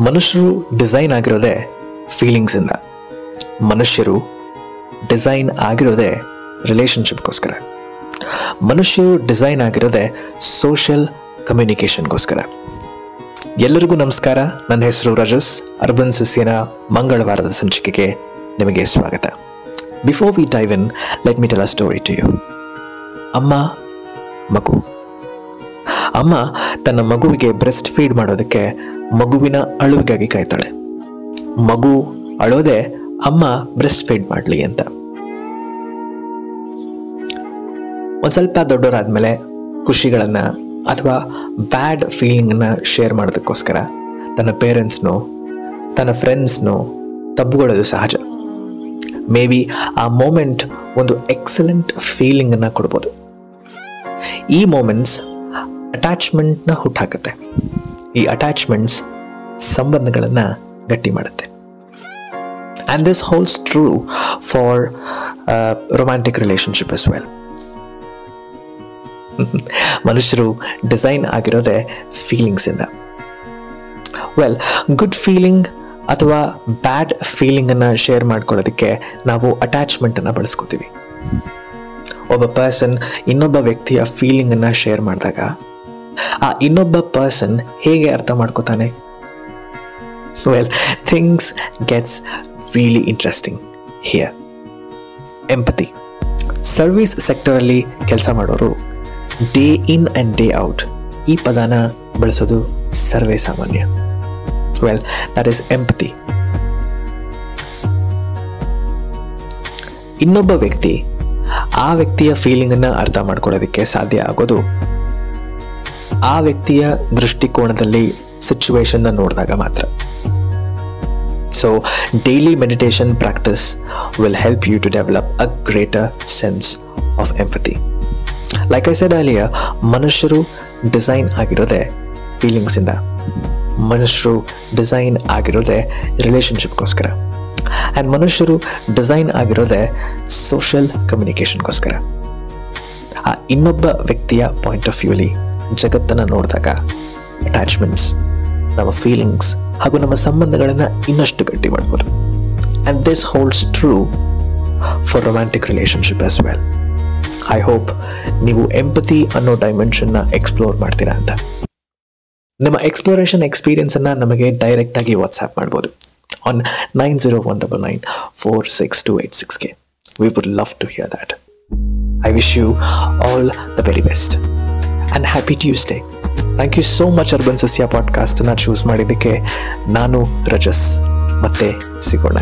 ಮನುಷ್ಯರು ಡಿಸೈನ್ ಆಗಿರೋದೇ ಫೀಲಿಂಗ್ಸಿಂದ ಮನುಷ್ಯರು ಡಿಸೈನ್ ಆಗಿರೋದೇ ರಿಲೇಷನ್ಶಿಪ್ಗೋಸ್ಕರ ಮನುಷ್ಯರು ಡಿಸೈನ್ ಆಗಿರೋದೇ ಸೋಷಿಯಲ್ ಕಮ್ಯುನಿಕೇಷನ್ಗೋಸ್ಕರ ಎಲ್ಲರಿಗೂ ನಮಸ್ಕಾರ. ನನ್ನ ಹೆಸರು ರಜಸ್. ಅರ್ಬನ್ ಸಿಸಿನ ಮಂಗಳವಾರದ ಸಂಚಿಕೆಗೆ ನಿಮಗೆ ಸ್ವಾಗತ. Before we dive in let me tell a story to you ಅಮ್ಮ, ಮಗು. ಅಮ್ಮ ತನ್ನ ಮಗುವಿಗೆ ಬ್ರೆಸ್ಟ್ ಫೀಡ್ ಮಾಡೋದಕ್ಕೆ ಮಗುವಿನ ಅಳುವಿಗಾಗಿ ಕಾಯ್ತಾಳೆ. ಮಗು ಅಳೋದೆ ಅಮ್ಮ ಬ್ರೆಸ್ಟ್ ಫೀಡ್ ಮಾಡಲಿ ಅಂತ. ಒಂದು ಸ್ವಲ್ಪ ದೊಡ್ಡವರಾದ್ಮೇಲೆ ಖುಷಿಗಳನ್ನ ಅಥವಾ ಬ್ಯಾಡ್ ಫೀಲಿಂಗನ್ನು ಶೇರ್ ಮಾಡೋದಕ್ಕೋಸ್ಕರ ತನ್ನ ಪೇರೆಂಟ್ಸ್ನು ತನ್ನ ಫ್ರೆಂಡ್ಸ್ನೋ ತಬ್ಬುಗೊಳ್ಳೋದು ಸಹಜ. ಮೇ ಬಿ ಆ ಮೂಮೆಂಟ್ ಒಂದು ಎಕ್ಸಲೆಂಟ್ ಫೀಲಿಂಗನ್ನು ಕೊಡ್ಬೋದು. ಈ ಮೂಮೆಂಟ್ಸ್ ಅಟ್ಯಾಚ್ಮೆಂಟ್ನ ಹುಟ್ಟಾಕತ್ತೆ. ಈ ಅಟ್ಯಾಚ್ಮೆಂಟ್ಸ್ ಸಂಬಂಧಗಳನ್ನು ಗಟ್ಟಿ ಮಾಡುತ್ತೆ. And this holds true for romantic relationship as well ಮನುಷ್ಯರು ಡಿಸೈನ್ ಆಗಿರೋದೇ ಫೀಲಿಂಗ್ಸಿಂದ ವೆಲ್ ಗುಡ್ ಫೀಲಿಂಗ್ ಅಥವಾ ಬ್ಯಾಡ್ ಫೀಲಿಂಗನ್ನು ಶೇರ್ ಮಾಡ್ಕೊಳ್ಳೋದಕ್ಕೆ ನಾವು ಅಟ್ಯಾಚ್ಮೆಂಟನ್ನು ಬಳಸ್ಕೋತೀವಿ. ಒಬ್ಬ ಪರ್ಸನ್ ಇನ್ನೊಬ್ಬ ವ್ಯಕ್ತಿಯ ಫೀಲಿಂಗನ್ನು ಶೇರ್ ಮಾಡಿದಾಗ ಆ ಇನ್ನೊಬ್ಬ ಪರ್ಸನ್ ಹೇಗೆ ಅರ್ಥ ಮಾಡ್ಕೋತಾನೆ? Well things gets really interesting here empathy service ಸೆಕ್ಟರಲ್ಲಿ ಕೆಲಸ ಮಾಡೋರು day in and day out ಈ ಪದನ ಬಳಸೋದು ಸರ್ವೇ ಸಾಮಾನ್ಯ. ವೆಲ್ ದಟ್ ಈಸ್ ಎಂಪತಿ ಇನ್ನೊಬ್ಬ ವ್ಯಕ್ತಿ ಆ ವ್ಯಕ್ತಿಯ ಫೀಲಿಂಗನ್ನು ಅರ್ಥ ಮಾಡ್ಕೊಳ್ಳೋದಕ್ಕೆ ಸಾಧ್ಯ ಆಗೋದು ಆ ವ್ಯಕ್ತಿಯ ದೃಷ್ಟಿಕೋನದಲ್ಲಿ ಸಿಚುವೇಶನ್ನ ನೋಡಿದಾಗ ಮಾತ್ರ. So daily meditation practice will help you to develop a greater sense of empathy like I said ಅಲಿಯ ಮನುಷ್ಯರು ಡಿಸೈನ್ ಆಗಿರೋದೇ ಫೀಲಿಂಗ್ಸಿಂದ ಮನುಷ್ಯರು ಡಿಸೈನ್ ಆಗಿರೋದೇ ರಿಲೇಷನ್ಶಿಪ್ಗೋಸ್ಕರ ಆ್ಯಂಡ್ ಮನುಷ್ಯರು ಡಿಸೈನ್ ಆಗಿರೋದೇ ಸೋಷಿಯಲ್ ಕಮ್ಯುನಿಕೇಷನ್ಗೋಸ್ಕರ ಆ ಇನ್ನೊಬ್ಬ ವ್ಯಕ್ತಿಯ ಪಾಯಿಂಟ್ ಆಫ್ ವ್ಯೂಲಿ ಜಗತ್ತನ್ನು ನೋಡಿದಾಗ ಅಟ್ಯಾಚ್ಮೆಂಟ್ಸ್ ನಮ್ಮ ಫೀಲಿಂಗ್ಸ್ ಹಾಗೂ ನಮ್ಮ ಸಂಬಂಧಗಳನ್ನು ಇನ್ನಷ್ಟು ಗಟ್ಟಿ ಮಾಡ್ಬೋದು. And this holds true for romantic relationship as well I hope ನೀವು ಎಂಪತಿ ಅನ್ನೋ ಡೈಮೆನ್ಷನ್ನ ಎಕ್ಸ್ಪ್ಲೋರ್ ಮಾಡ್ತೀರಾ ಅಂತ. ನಿಮ್ಮ ಎಕ್ಸ್ಪ್ಲೋರೇಷನ್ ಎಕ್ಸ್ಪೀರಿಯನ್ಸನ್ನು ನಮಗೆ ಡೈರೆಕ್ಟಾಗಿ ವಾಟ್ಸ್ಆ್ಯಪ್ ಮಾಡ್ಬೋದು. On nine zero one double nine four six two eight ಸಿಕ್ಸ್ಗೆ we would love to hear that I wish you all the very best and happy Tuesday thank you so much urban ಸಸ್ಯ ಪಾಡ್ಕಾಸ್ಟನ್ನ choose ಮಾಡಿದ್ದಕ್ಕೆ ನಾನು ರಜಸ್. ಮತ್ತೆ ಸಿಗೋಣ.